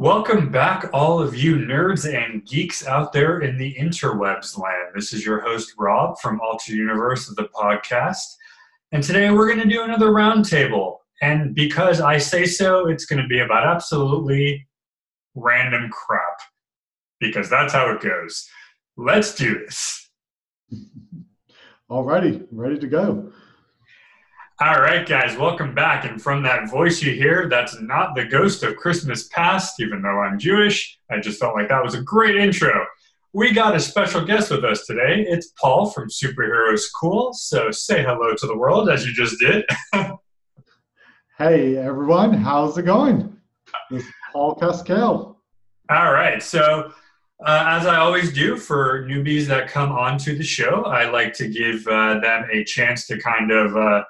Welcome back, all of you nerds and geeks out there in the interwebs land. This is your host, Rob from Alter Universe of the podcast. And today we're going to do another roundtable. And because I say so, it's going to be about absolutely random crap. Because that's how it goes. Let's do this. Alrighty, ready to go. All right, guys, welcome back. And from that voice you hear, that's not the ghost of Christmas past, even though I'm Jewish. I just felt like that was a great intro. We got a special guest with us today. It's Paul from Superheroes Cool. So say hello to the world as you just did. hey, everyone, how's it going? This is Paul Cascale. All right, so uh, as I always do for newbies that come onto the show, I like to give uh, them a chance to kind of uh,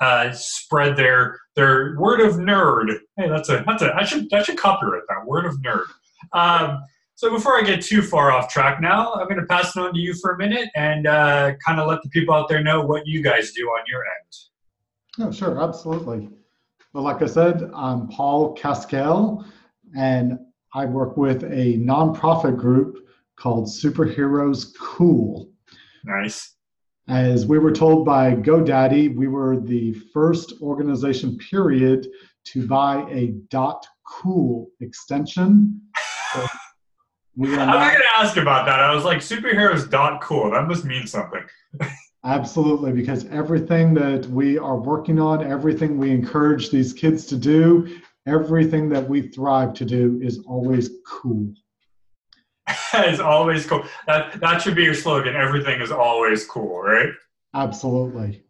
uh, spread their their word of nerd. Hey, that's a that's a I should I should copyright that word of nerd. Um, so before I get too far off track now, I'm going to pass it on to you for a minute and uh, kind of let the people out there know what you guys do on your end. Oh, sure, absolutely. Well, like I said, I'm Paul Cascale, and I work with a nonprofit group called Superheroes Cool. Nice. As we were told by GoDaddy, we were the first organization, period, to buy a dot cool extension. So we are I'm not going to ask about that. I was like, superheroes dot cool. That must mean something. Absolutely, because everything that we are working on, everything we encourage these kids to do, everything that we thrive to do is always cool. is always cool. That that should be your slogan. Everything is always cool, right? Absolutely.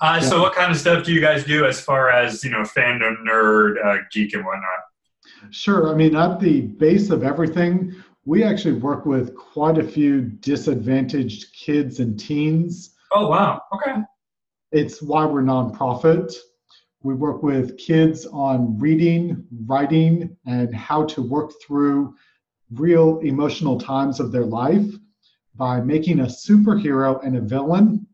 Uh. So, what kind of stuff do you guys do as far as you know, fandom, nerd, uh, geek, and whatnot? Sure. I mean, at the base of everything, we actually work with quite a few disadvantaged kids and teens. Oh wow! Okay. It's why we're nonprofit. We work with kids on reading, writing, and how to work through real emotional times of their life by making a superhero and a villain.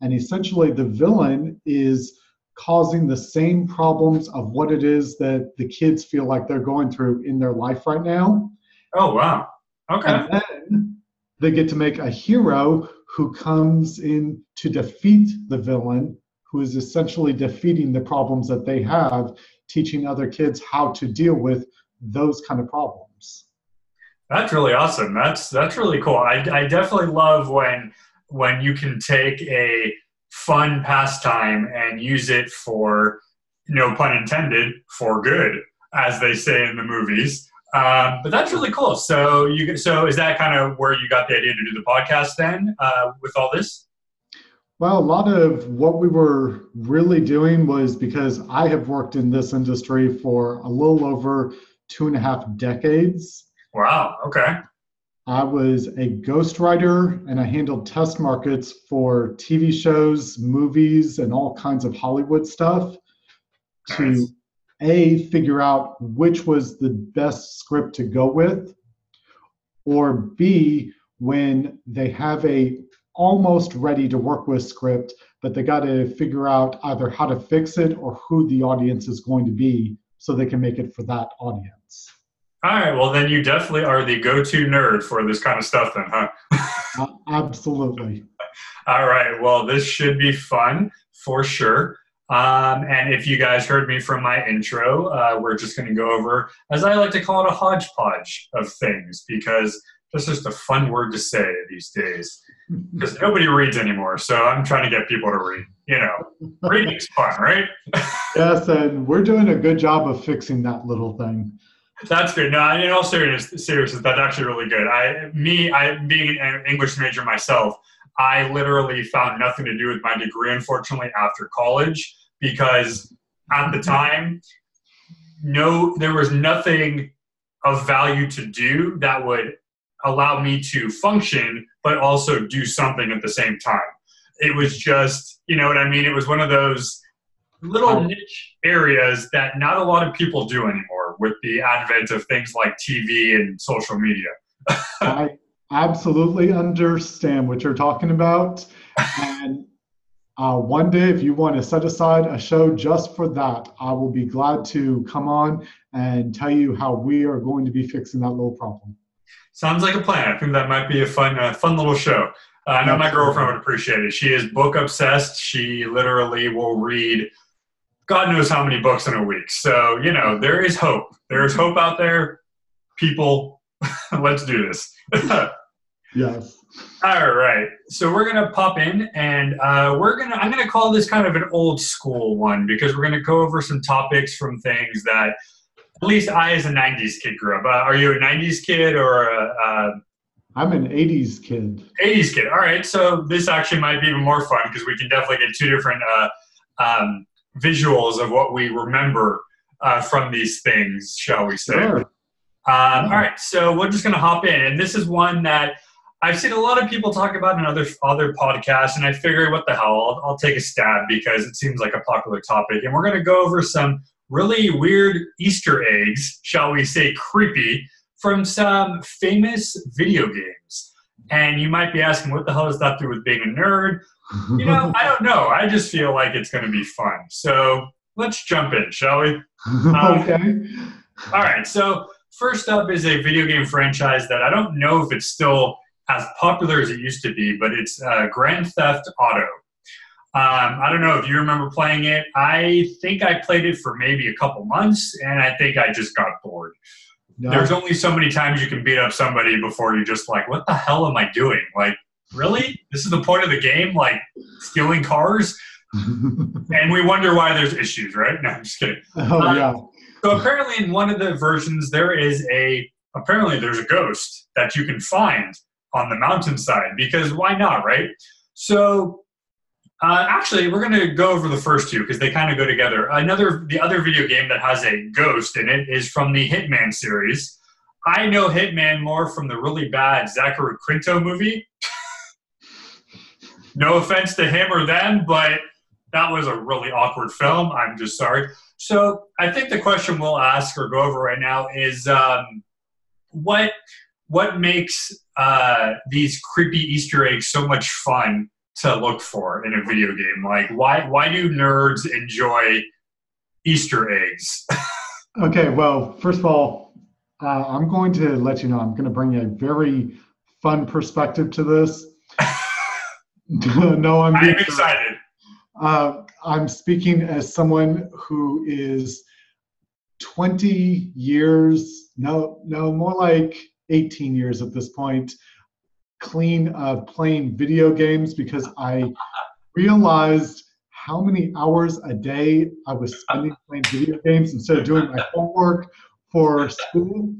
And essentially, the villain is causing the same problems of what it is that the kids feel like they're going through in their life right now. Oh, wow. Okay. And then they get to make a hero who comes in to defeat the villain, who is essentially defeating the problems that they have, teaching other kids how to deal with those kind of problems. That's really awesome. That's that's really cool. I, I definitely love when when you can take a fun pastime and use it for no pun intended for good, as they say in the movies. Um, but that's really cool. So you so is that kind of where you got the idea to do the podcast then uh, with all this? Well, a lot of what we were really doing was because I have worked in this industry for a little over two and a half decades. Wow. Okay. I was a ghostwriter and I handled test markets for TV shows, movies, and all kinds of Hollywood stuff nice. to A, figure out which was the best script to go with, or B, when they have a almost ready to work with script, but they got to figure out either how to fix it or who the audience is going to be so they can make it for that audience. All right. Well, then you definitely are the go-to nerd for this kind of stuff, then, huh? uh, absolutely. All right. Well, this should be fun for sure. Um, and if you guys heard me from my intro, uh, we're just going to go over, as I like to call it, a hodgepodge of things because that's just a fun word to say these days. Because nobody reads anymore, so I'm trying to get people to read. You know, reading's fun, right? yes, and we're doing a good job of fixing that little thing. That's good. No, in all seriousness, seriousness, that's actually really good. I, me, I being an English major myself, I literally found nothing to do with my degree, unfortunately, after college because at the time, no, there was nothing of value to do that would allow me to function, but also do something at the same time. It was just, you know what I mean? It was one of those little niche areas that not a lot of people do anymore with the advent of things like TV and social media. I absolutely understand what you're talking about. And uh, one day, if you want to set aside a show just for that, I will be glad to come on and tell you how we are going to be fixing that little problem. Sounds like a plan. I think that might be a fun, uh, fun little show. Uh, I know my girlfriend would appreciate it. She is book obsessed. She literally will read God knows how many books in a week. So, you know, there is hope. There is hope out there. People, let's do this. yes. All right. So we're gonna pop in, and uh, we're gonna. I'm gonna call this kind of an old school one because we're gonna go over some topics from things that, at least I, as a '90s kid, grew up. Uh, are you a '90s kid or a, a I'm an 80s kid. 80s kid. All right. So this actually might be even more fun because we can definitely get two different uh, um, visuals of what we remember uh, from these things, shall we say. Sure. Um, all right. So we're just going to hop in. And this is one that I've seen a lot of people talk about in other, other podcasts. And I figured, what the hell? I'll, I'll take a stab because it seems like a popular topic. And we're going to go over some really weird Easter eggs, shall we say, creepy from some famous video games. And you might be asking, what the hell does that do with being a nerd? You know, I don't know. I just feel like it's going to be fun. So let's jump in, shall we? Um, okay. All right. So first up is a video game franchise that I don't know if it's still as popular as it used to be, but it's uh, Grand Theft Auto. Um, I don't know if you remember playing it. I think I played it for maybe a couple months, and I think I just got bored. No. There's only so many times you can beat up somebody before you're just like, what the hell am I doing? Like, really? This is the point of the game? Like, stealing cars? and we wonder why there's issues, right? No, I'm just kidding. Oh, um, yeah. So apparently, in one of the versions, there is a apparently there's a ghost that you can find on the mountainside because why not, right? So uh, actually, we're going to go over the first two because they kind of go together. Another, the other video game that has a ghost in it is from the Hitman series. I know Hitman more from the really bad Zachary Quinto movie. no offense to him or them, but that was a really awkward film. I'm just sorry. So I think the question we'll ask or go over right now is um, what what makes uh, these creepy Easter eggs so much fun to look for in a video game. Like, why why do nerds enjoy Easter eggs? okay, well, first of all, uh, I'm going to let you know I'm going to bring a very fun perspective to this. no, I'm, I'm excited. Uh, I'm speaking as someone who is 20 years, no, no, more like 18 years at this point, clean of playing video games because I realized how many hours a day I was spending playing video games instead of doing my homework for school.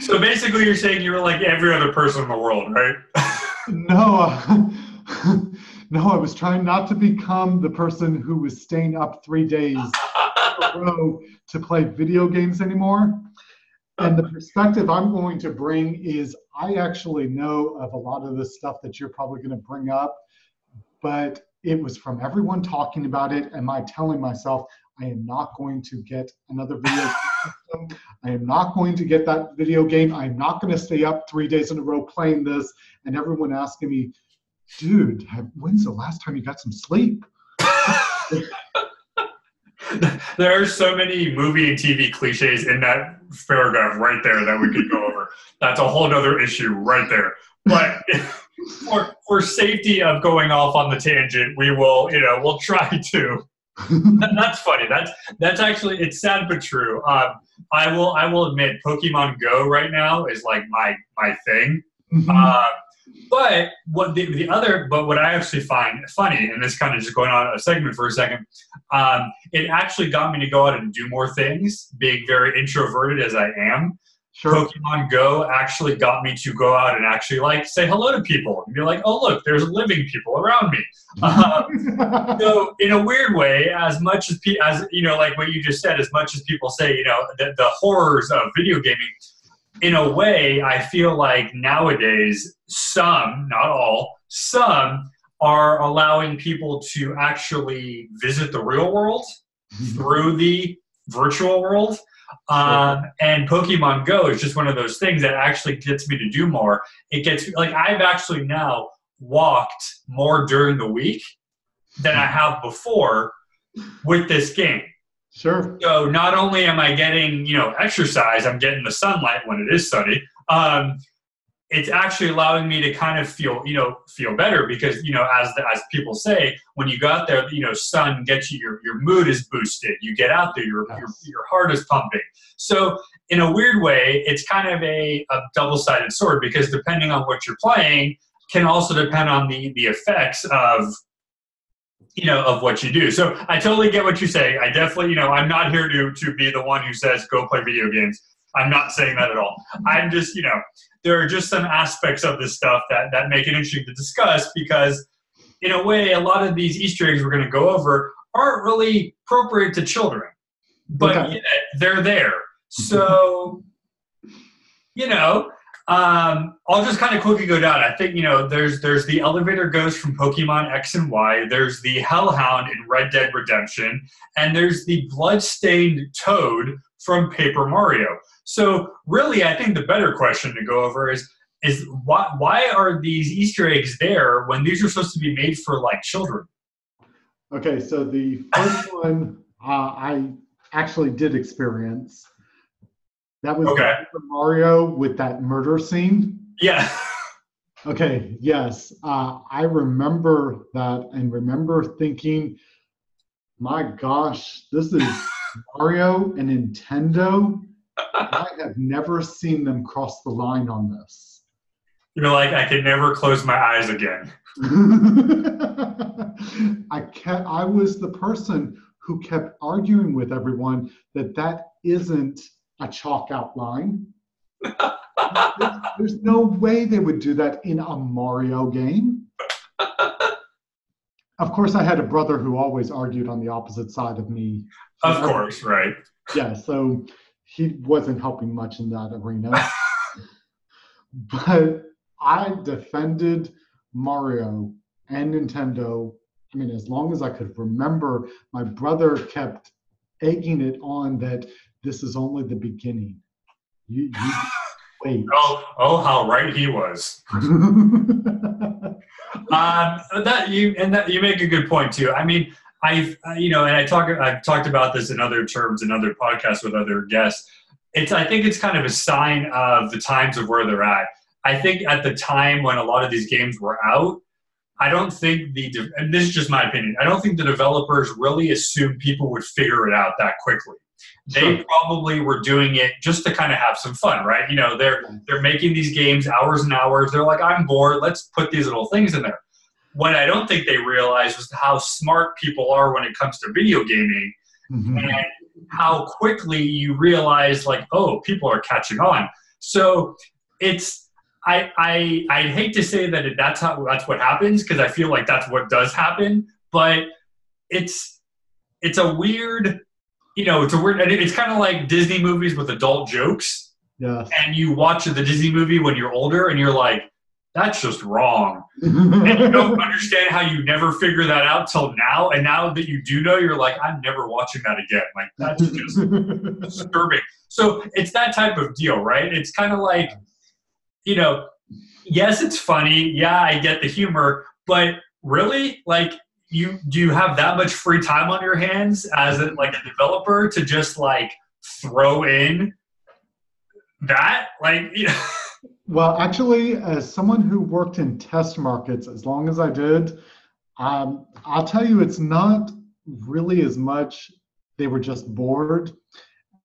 So basically, you're saying you were like every other person in the world, right? no, uh, no, I was trying not to become the person who was staying up three days in a row to play video games anymore. And the perspective I'm going to bring is I actually know of a lot of the stuff that you're probably going to bring up, but it was from everyone talking about it and my telling myself, I am not going to get another video system. I am not going to get that video game. I'm not going to stay up three days in a row playing this. And everyone asking me, dude, when's the last time you got some sleep? there are so many movie and TV cliches in that paragraph right there that we could go over. That's a whole other issue right there. But for for safety of going off on the tangent, we will, you know, we'll try to. That's funny. That's that's actually it's sad but true. Um, I will I will admit, Pokemon Go right now is like my my thing. Mm-hmm. Uh, but what the, the other, but what I actually find funny, and this kind of just going on a segment for a second, um, it actually got me to go out and do more things, being very introverted as I am. Sure. Pokemon Go actually got me to go out and actually like say hello to people and be like, oh look, there's living people around me. Um, so in a weird way, as much as pe- as you know, like what you just said, as much as people say, you know, the, the horrors of video gaming, in a way, I feel like nowadays, some, not all, some are allowing people to actually visit the real world through the virtual world. Um, and Pokemon Go is just one of those things that actually gets me to do more. It gets like I've actually now walked more during the week than I have before with this game. Sure. So not only am I getting, you know, exercise, I'm getting the sunlight when it is sunny. Um, it's actually allowing me to kind of feel, you know, feel better because, you know, as the, as people say, when you go out there, you know, sun gets you, your, your mood is boosted. You get out there, your, your, your heart is pumping. So in a weird way, it's kind of a, a double-sided sword because depending on what you're playing can also depend on the, the effects of you know of what you do so i totally get what you say i definitely you know i'm not here to to be the one who says go play video games i'm not saying that at all i'm just you know there are just some aspects of this stuff that that make it interesting to discuss because in a way a lot of these easter eggs we're going to go over aren't really appropriate to children but okay. they're there so you know um, I'll just kind of quickly go down. I think you know there's there's the elevator ghost from Pokemon X and Y. There's the Hellhound in Red Dead Redemption, and there's the bloodstained Toad from Paper Mario. So really, I think the better question to go over is is why why are these Easter eggs there when these are supposed to be made for like children? Okay, so the first one uh, I actually did experience. That was okay. Mario with that murder scene. Yeah. okay. Yes, uh, I remember that, and remember thinking, "My gosh, this is Mario and Nintendo." I have never seen them cross the line on this. You know, like I can never close my eyes again. I kept, I was the person who kept arguing with everyone that that isn't a chalk outline. there's, there's no way they would do that in a Mario game. of course, I had a brother who always argued on the opposite side of me. Of course, right. Yeah, so he wasn't helping much in that arena. but I defended Mario and Nintendo. I mean, as long as I could remember, my brother kept egging it on that this is only the beginning. You, you wait. Oh, oh, how right he was. um, that you and that you make a good point too. I mean, I've you know, and I talk I've talked about this in other terms in other podcasts with other guests. It's I think it's kind of a sign of the times of where they're at. I think at the time when a lot of these games were out, I don't think the and this is just my opinion. I don't think the developers really assumed people would figure it out that quickly they sure. probably were doing it just to kind of have some fun, right? You know, they're they're making these games hours and hours. They're like, I'm bored. Let's put these little things in there. What I don't think they realized was how smart people are when it comes to video gaming, mm-hmm. and how quickly you realize, like, oh, people are catching on. So it's I I I hate to say that that's how that's what happens because I feel like that's what does happen, but it's it's a weird you know, it's a weird. It's kind of like Disney movies with adult jokes. Yeah. And you watch the Disney movie when you're older, and you're like, "That's just wrong," and you don't understand how you never figure that out till now. And now that you do know, you're like, "I'm never watching that again." Like that's just disturbing. So it's that type of deal, right? It's kind of like, you know, yes, it's funny. Yeah, I get the humor, but really, like you do you have that much free time on your hands as a, like a developer to just like throw in that like you know? well actually as someone who worked in test markets as long as i did um, i'll tell you it's not really as much they were just bored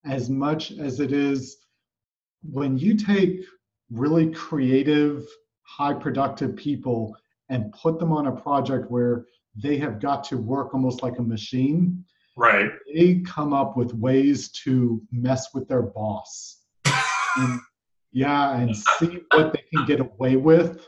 as much as it is when you take really creative high productive people and put them on a project where they have got to work almost like a machine. Right. They come up with ways to mess with their boss. and, yeah, and see what they can get away with.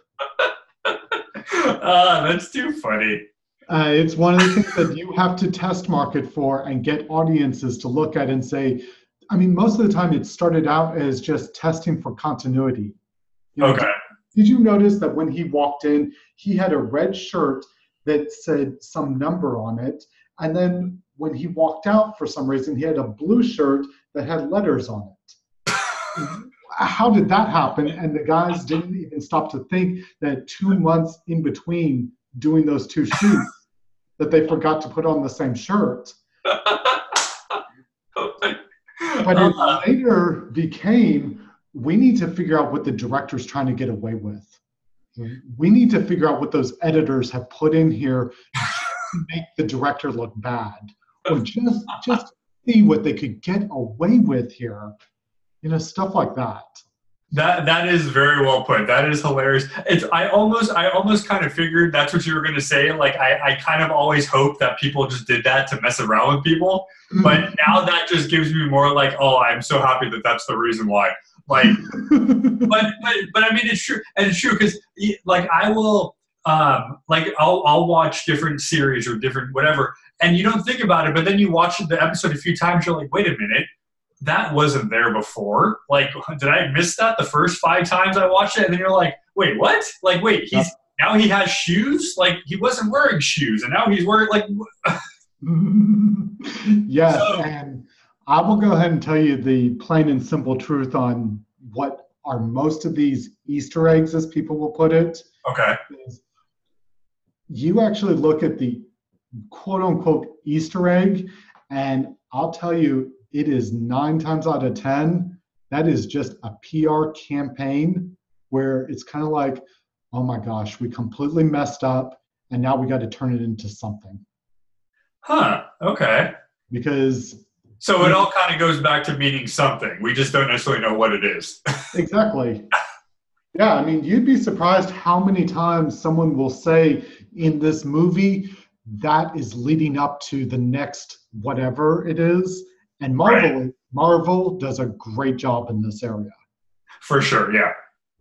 Ah, that's too funny. Uh, it's one of the things that you have to test market for and get audiences to look at and say, I mean, most of the time it started out as just testing for continuity. You know, okay. Did you notice that when he walked in, he had a red shirt that said some number on it. And then when he walked out, for some reason, he had a blue shirt that had letters on it. How did that happen? And the guys didn't even stop to think that two months in between doing those two shoots, that they forgot to put on the same shirt. Oh but it later became we need to figure out what the director's trying to get away with. We need to figure out what those editors have put in here to make the director look bad, or just just see what they could get away with here. You know, stuff like that. That that is very well put. That is hilarious. It's I almost I almost kind of figured that's what you were gonna say. Like I, I kind of always hoped that people just did that to mess around with people. Mm-hmm. But now that just gives me more like, oh, I'm so happy that that's the reason why. Like, but, but but I mean it's true and it's true because like I will um like I'll I'll watch different series or different whatever and you don't think about it, but then you watch the episode a few times, you're like, wait a minute that wasn't there before. Like, did I miss that the first five times I watched it? And then you're like, wait, what? Like, wait, he's now he has shoes? Like, he wasn't wearing shoes, and now he's wearing like. yes, so, and I will go ahead and tell you the plain and simple truth on what are most of these Easter eggs, as people will put it. Okay. You actually look at the quote unquote Easter egg, and I'll tell you, it is nine times out of 10, that is just a PR campaign where it's kind of like, oh my gosh, we completely messed up and now we got to turn it into something. Huh, okay. Because. So it all kind of goes back to meaning something. We just don't necessarily know what it is. exactly. Yeah, I mean, you'd be surprised how many times someone will say in this movie that is leading up to the next whatever it is. And Marvel right. Marvel does a great job in this area. For sure, yeah.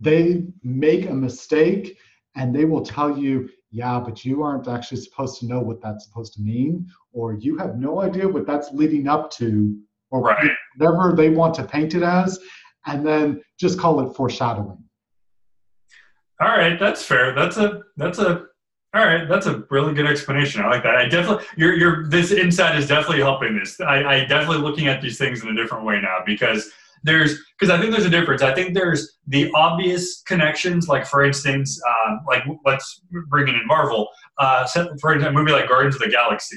They make a mistake and they will tell you, yeah, but you aren't actually supposed to know what that's supposed to mean, or you have no idea what that's leading up to, or right. whatever they want to paint it as, and then just call it foreshadowing. All right, that's fair. That's a that's a all right, that's a really good explanation. I like that. I definitely, your your this insight is definitely helping this. I, I definitely looking at these things in a different way now because there's because I think there's a difference. I think there's the obvious connections, like for instance, um, like let's bring it in Marvel. Uh, for instance, a movie like Guardians of the Galaxy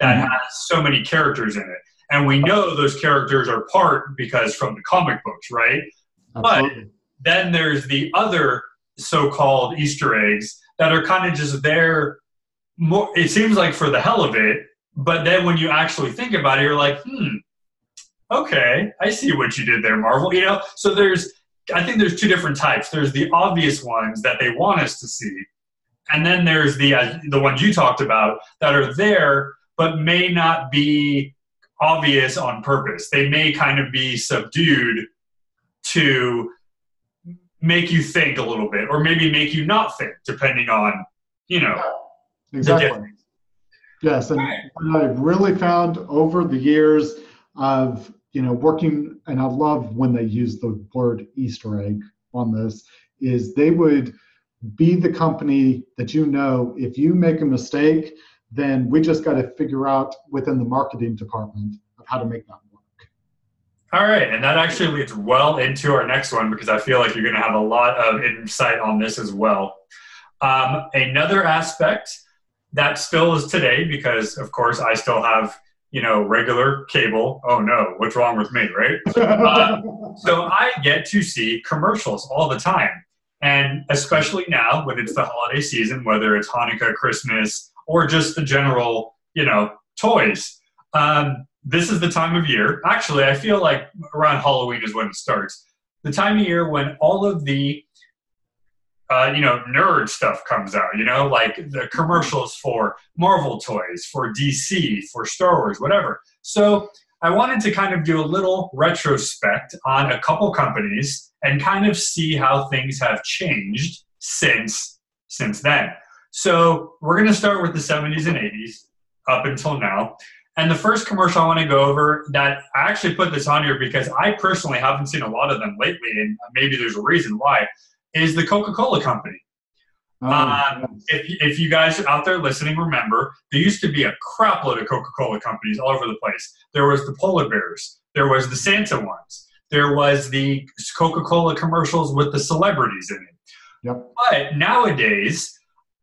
that mm-hmm. has so many characters in it, and we know those characters are part because from the comic books, right? Absolutely. But then there's the other so-called Easter eggs that are kind of just there more it seems like for the hell of it but then when you actually think about it you're like hmm okay i see what you did there marvel. You know so there's i think there's two different types. There's the obvious ones that they want us to see and then there's the uh, the ones you talked about that are there but may not be obvious on purpose. They may kind of be subdued to make you think a little bit or maybe make you not think depending on you know exactly. yes and right. what i've really found over the years of you know working and i love when they use the word easter egg on this is they would be the company that you know if you make a mistake then we just got to figure out within the marketing department of how to make that work. all right, and that actually leads well into our next one because I feel like you're going to have a lot of insight on this as well. Um, another aspect that still is today, because of course I still have you know regular cable. Oh no, what's wrong with me, right? uh, so I get to see commercials all the time, and especially now when it's the holiday season, whether it's Hanukkah, Christmas, or just the general you know toys. Um, this is the time of year. Actually, I feel like around Halloween is when it starts. The time of year when all of the uh, you know, nerd stuff comes out, you know, like the commercials for Marvel toys, for DC, for Star Wars, whatever. So I wanted to kind of do a little retrospect on a couple companies and kind of see how things have changed since since then. So we're going to start with the 70s and 80s up until now. And the first commercial I want to go over that I actually put this on here because I personally haven't seen a lot of them lately, and maybe there's a reason why, is the Coca Cola Company. Oh, um, if, if you guys out there listening remember, there used to be a crap load of Coca Cola companies all over the place. There was the Polar Bears, there was the Santa ones, there was the Coca Cola commercials with the celebrities in it. Yep. But nowadays,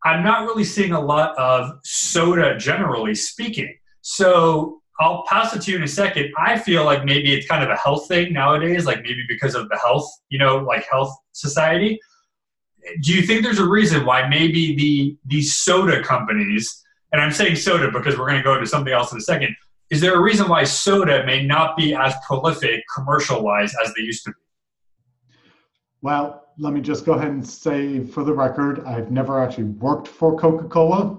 I'm not really seeing a lot of soda generally speaking. So I'll pass it to you in a second. I feel like maybe it's kind of a health thing nowadays, like maybe because of the health, you know, like health society. Do you think there's a reason why maybe the these soda companies, and I'm saying soda because we're going to go to something else in a second, is there a reason why soda may not be as prolific commercial wise as they used to be? Well, let me just go ahead and say for the record, I've never actually worked for Coca Cola,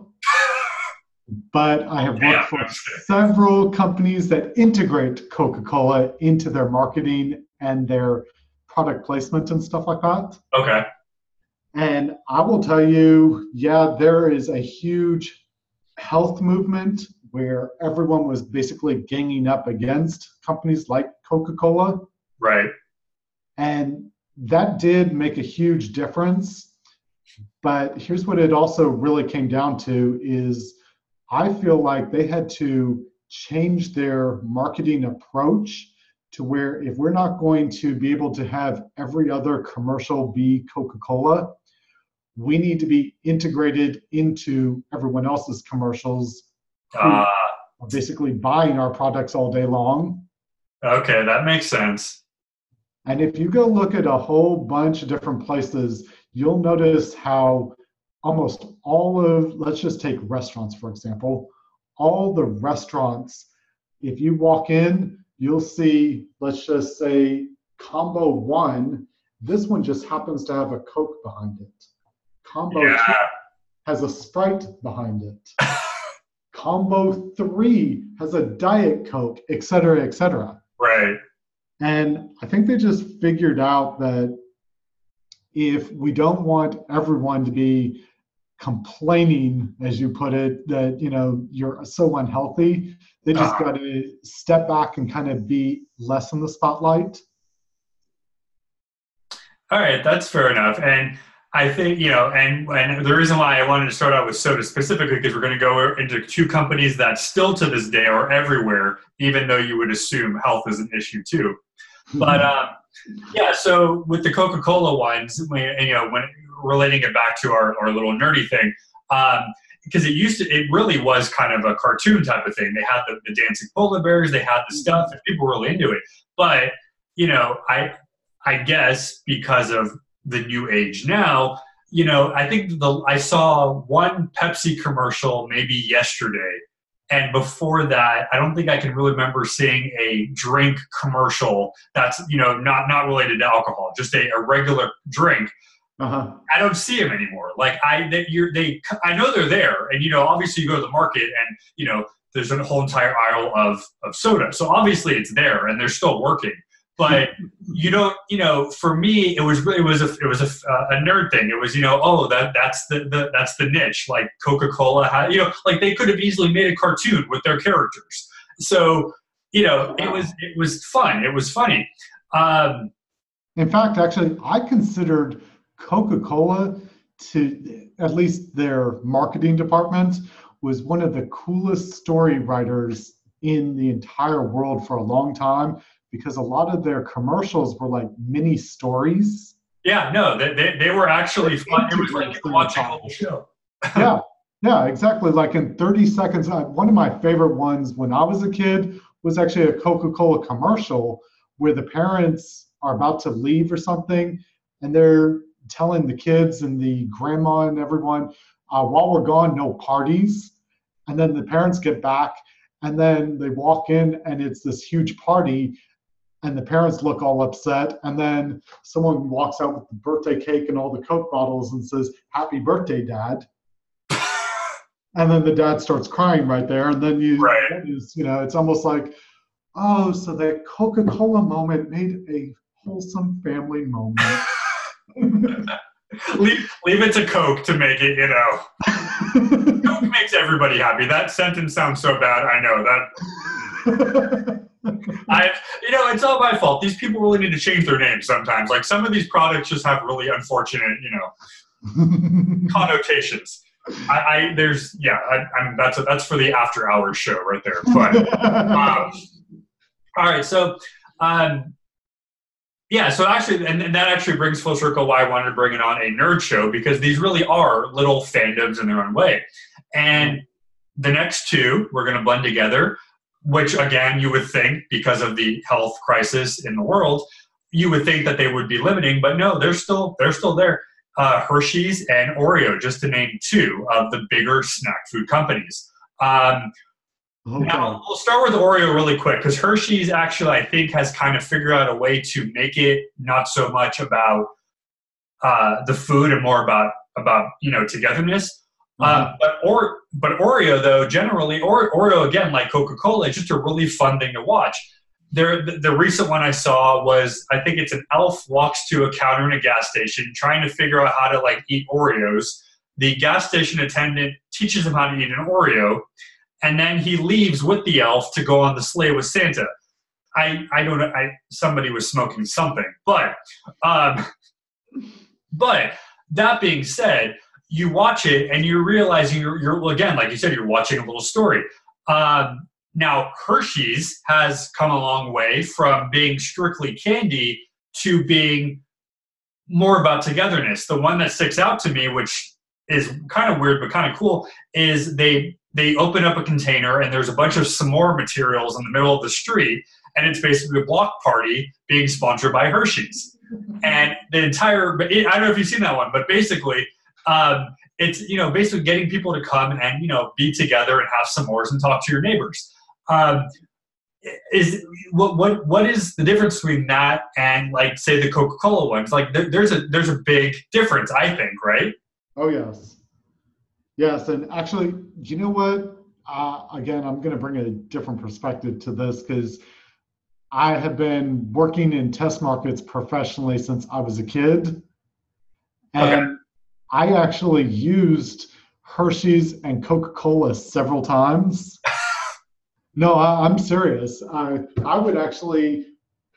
but I have worked yeah, for several companies that integrate Coca Cola into their marketing and their product placement and stuff like that. Okay. And I will tell you, yeah, there is a huge health movement where everyone was basically ganging up against companies like Coca Cola. Right. And that did make a huge difference. But here's what it also really came down to is I feel like they had to change their marketing approach to where if we're not going to be able to have every other commercial be Coca-Cola, we need to be integrated into everyone else's commercials uh, basically buying our products all day long. Okay, that makes sense. And if you go look at a whole bunch of different places, you'll notice how almost all of, let's just take restaurants for example, all the restaurants, if you walk in, you'll see, let's just say, combo one. This one just happens to have a Coke behind it. Combo yeah. two has a Sprite behind it. combo three has a Diet Coke, et cetera, et cetera. Right. And I think they just figured out that if we don't want everyone to be complaining, as you put it, that you know you're so unhealthy, they just uh-huh. got to step back and kind of be less in the spotlight. All right, that's fair enough. And I think you know, and and the reason why I wanted to start out with soda specifically because we're going to go into two companies that still to this day are everywhere, even though you would assume health is an issue too. But um, yeah, so with the Coca Cola ones, you know, when relating it back to our, our little nerdy thing, um, because it used to, it really was kind of a cartoon type of thing. They had the, the dancing polar bears, they had the stuff, and people were really into it. But you know, I I guess because of the new age now, you know, I think the I saw one Pepsi commercial maybe yesterday and before that, I don't think I can really remember seeing a drink commercial that's you know not not related to alcohol, just a, a regular drink. Uh-huh. I don't see them anymore. Like I, they, you're, they, I know they're there, and you know, obviously you go to the market, and you know, there's a whole entire aisle of of soda. So obviously it's there, and they're still working but you don't you know for me it was it was a it was a, uh, a nerd thing it was you know oh that that's the, the that's the niche like coca-cola had you know like they could have easily made a cartoon with their characters so you know it was it was fun it was funny um, in fact actually i considered coca-cola to at least their marketing department was one of the coolest story writers in the entire world for a long time because a lot of their commercials were like mini stories. Yeah, no, they, they, they were actually fun. It was like watching a whole show. yeah, yeah, exactly. Like in 30 seconds, uh, one of my favorite ones when I was a kid was actually a Coca Cola commercial where the parents are about to leave or something, and they're telling the kids and the grandma and everyone, uh, while we're gone, no parties. And then the parents get back, and then they walk in, and it's this huge party, and the parents look all upset and then someone walks out with the birthday cake and all the coke bottles and says happy birthday dad and then the dad starts crying right there and then you right. you know it's almost like oh so that coca-cola moment made a wholesome family moment leave, leave it to coke to make it you know coke makes everybody happy that sentence sounds so bad i know that I, you know, it's all my fault. These people really need to change their names sometimes. Like some of these products just have really unfortunate, you know, connotations. I, I, there's yeah, I, am that's a, that's for the after hours show right there. But um, all right, so um, yeah, so actually, and, and, that actually brings full circle why I wanted to bring it on a nerd show because these really are little fandoms in their own way. And the next two we're going to blend together, which again, you would think because of the health crisis in the world, you would think that they would be limiting, but no, they're still they're still there. Uh, Hershey's and Oreo, just to name two of the bigger snack food companies. Um, Okay. Now, we'll start with Oreo really quick because Hershey's actually, I think, has kind of figured out a way to make it not so much about uh, the food and more about about you know togetherness. Mm-hmm. Uh, but or but Oreo though generally or, Oreo again like Coca Cola is just a really fun thing to watch. There the, the recent one I saw was I think it's an elf walks to a counter in a gas station trying to figure out how to like eat Oreos. The gas station attendant teaches him how to eat an Oreo and then he leaves with the elf to go on the sleigh with Santa. I I don't know. I somebody was smoking something, but um, but that being said, you watch it and you're realizing you're, you're again, like you said, you're watching a little story. Um, now Hershey's has come a long way from being strictly candy to being more about togetherness. The one that sticks out to me, which is kind of weird but kind of cool, is they they open up a container and there's a bunch of s'more materials in the middle of the street, and it's basically a block party being sponsored by Hershey's. And the entire, I don't know if you've seen that one, but basically, um, it's you know basically getting people to come and you know be together and have s'mores and talk to your neighbors. Um, is what what what is the difference between that and like say the Coca Cola ones? Like there, there's a there's a big difference, I think, right? Oh yes. Yes, and actually, you know what? Uh, again, I'm going to bring a different perspective to this because I have been working in test markets professionally since I was a kid. And okay. I actually used Hershey's and Coca Cola several times. no, I, am serious. I, I would actually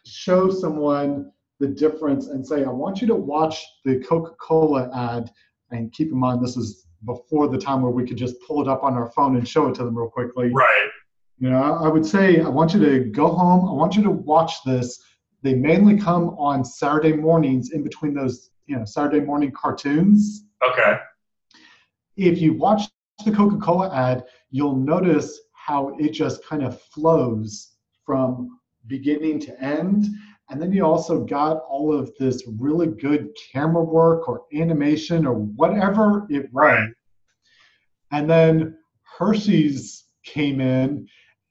show someone the difference and say, I want you to watch the Coca Cola ad. And keep in mind, this is before the time where we could just pull it up on our phone and show it to them real quickly. Right. You know, I would say I want you to go home. I want you to watch this. They mainly come on Saturday mornings in between those, you know, Saturday morning cartoons. Okay. If you watch the Coca-Cola ad, you'll notice how it just kind of flows from beginning to end and then you also got all of this really good camera work or animation or whatever it was. And then Hershey's came in,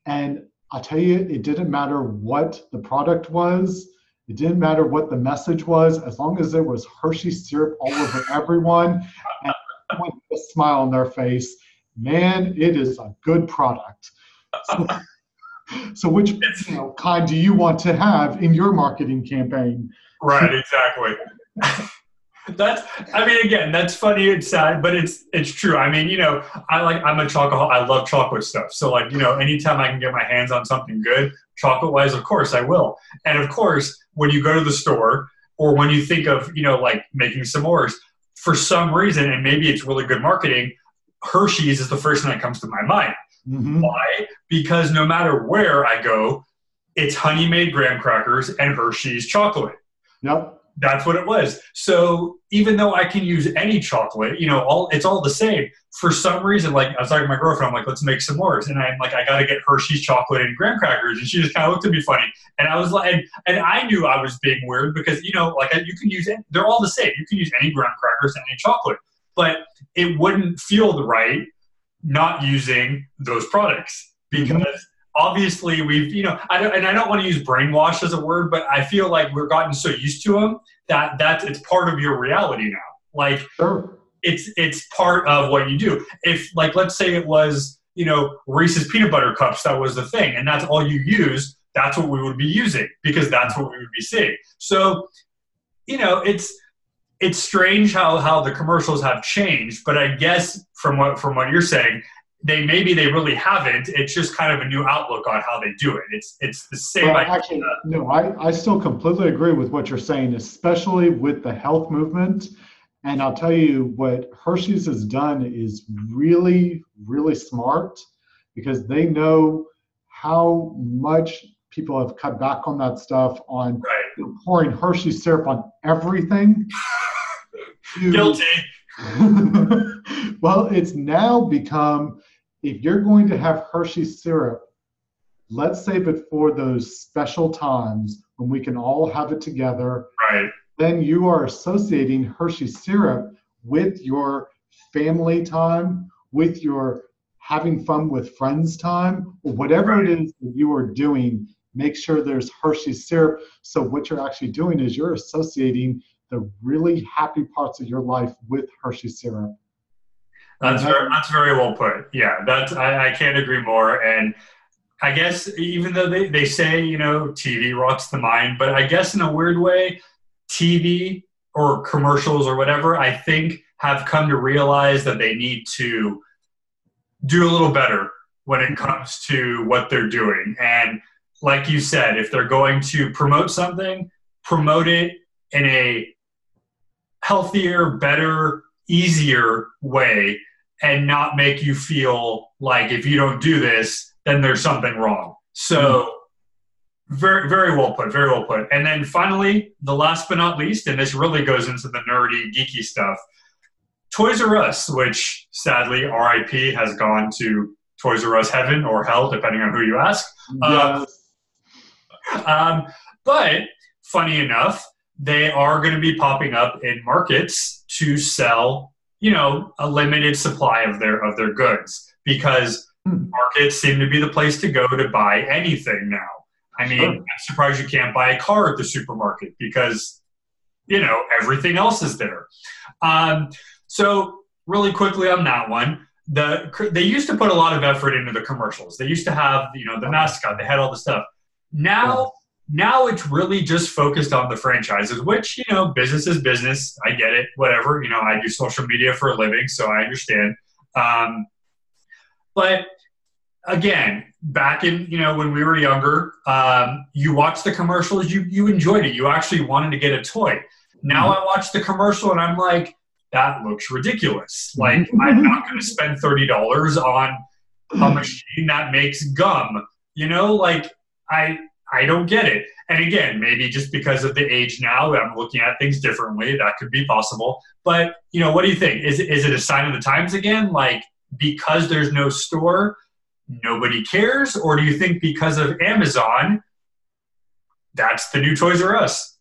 and I'll tell you, it didn't matter what the product was, it didn't matter what the message was, as long as there was Hershey syrup all over everyone and with a smile on their face. Man, it is a good product. So, so which you know, kind do you want to have in your marketing campaign? Right, exactly. that's I mean again, that's funny and sad, but it's it's true. I mean, you know, I like I'm a chocolate I love chocolate stuff. So like, you know, anytime I can get my hands on something good, chocolate wise, of course I will. And of course, when you go to the store or when you think of, you know, like making s'mores, for some reason, and maybe it's really good marketing, Hershey's is the first thing that comes to my mind. Mm-hmm. Why? Because no matter where I go, it's Honey Maid graham crackers and Hershey's chocolate. Yep. That's what it was. So even though I can use any chocolate, you know, all it's all the same. For some reason, like I was talking to my girlfriend, I'm like, let's make some more. and I'm like, I got to get Hershey's chocolate and graham crackers, and she just kind of looked at me funny, and I was like, and, and I knew I was being weird because you know, like you can use it, they're all the same. You can use any graham crackers and any chocolate, but it wouldn't feel the right not using those products because mm-hmm. obviously we've you know I don't, and I don't want to use brainwash as a word, but I feel like we're gotten so used to them that that it's part of your reality now. Like sure. it's it's part of what you do. If like let's say it was you know Reese's peanut butter cups that was the thing, and that's all you use. That's what we would be using because that's what we would be seeing. So you know it's it's strange how how the commercials have changed, but I guess from what from what you're saying, they maybe they really haven't. It's just kind of a new outlook on how they do it. It's it's the same. Well, actually, no, I, I still completely agree with what you're saying, especially with the health movement. And I'll tell you what Hershey's has done is really, really smart because they know how much people have cut back on that stuff on right pouring Hershey syrup on everything. To, Guilty. well, it's now become if you're going to have Hershey syrup, let's save it for those special times when we can all have it together. Right. Then you are associating Hershey syrup with your family time, with your having fun with friends time, or whatever right. it is that you are doing. Make sure there's Hershey syrup. So what you're actually doing is you're associating the really happy parts of your life with Hershey syrup. That's very, that's very well put. Yeah, that's I, I can't agree more. And I guess even though they, they say, you know, TV rots the mind, but I guess in a weird way, TV or commercials or whatever, I think have come to realize that they need to do a little better when it comes to what they're doing. And like you said, if they're going to promote something, promote it in a healthier, better, easier way and not make you feel like if you don't do this, then there's something wrong. So, very, very well put, very well put. And then finally, the last but not least, and this really goes into the nerdy, geeky stuff Toys R Us, which sadly RIP has gone to Toys R Us heaven or hell, depending on who you ask. Yes. Um, um, but funny enough, they are going to be popping up in markets to sell you know a limited supply of their of their goods because hmm. markets seem to be the place to go to buy anything now. I mean, sure. I'm surprised you can't buy a car at the supermarket because you know everything else is there. Um, so really quickly on that one, the they used to put a lot of effort into the commercials. They used to have you know the mascot. They had all the stuff. Now now it's really just focused on the franchises, which, you know, business is business. I get it, whatever. You know, I do social media for a living, so I understand. Um, but again, back in, you know, when we were younger, um, you watched the commercials, you, you enjoyed it. You actually wanted to get a toy. Now mm-hmm. I watch the commercial and I'm like, that looks ridiculous. Like, I'm not going to spend $30 on a machine that makes gum. You know, like, I I don't get it. And again, maybe just because of the age now, I'm looking at things differently. That could be possible. But you know, what do you think? Is is it a sign of the times again? Like because there's no store, nobody cares, or do you think because of Amazon, that's the new Toys R Us?